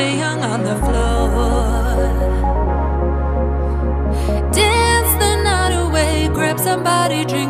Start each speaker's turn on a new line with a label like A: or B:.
A: Stay young on the floor. Dance the night away, grab somebody, drink.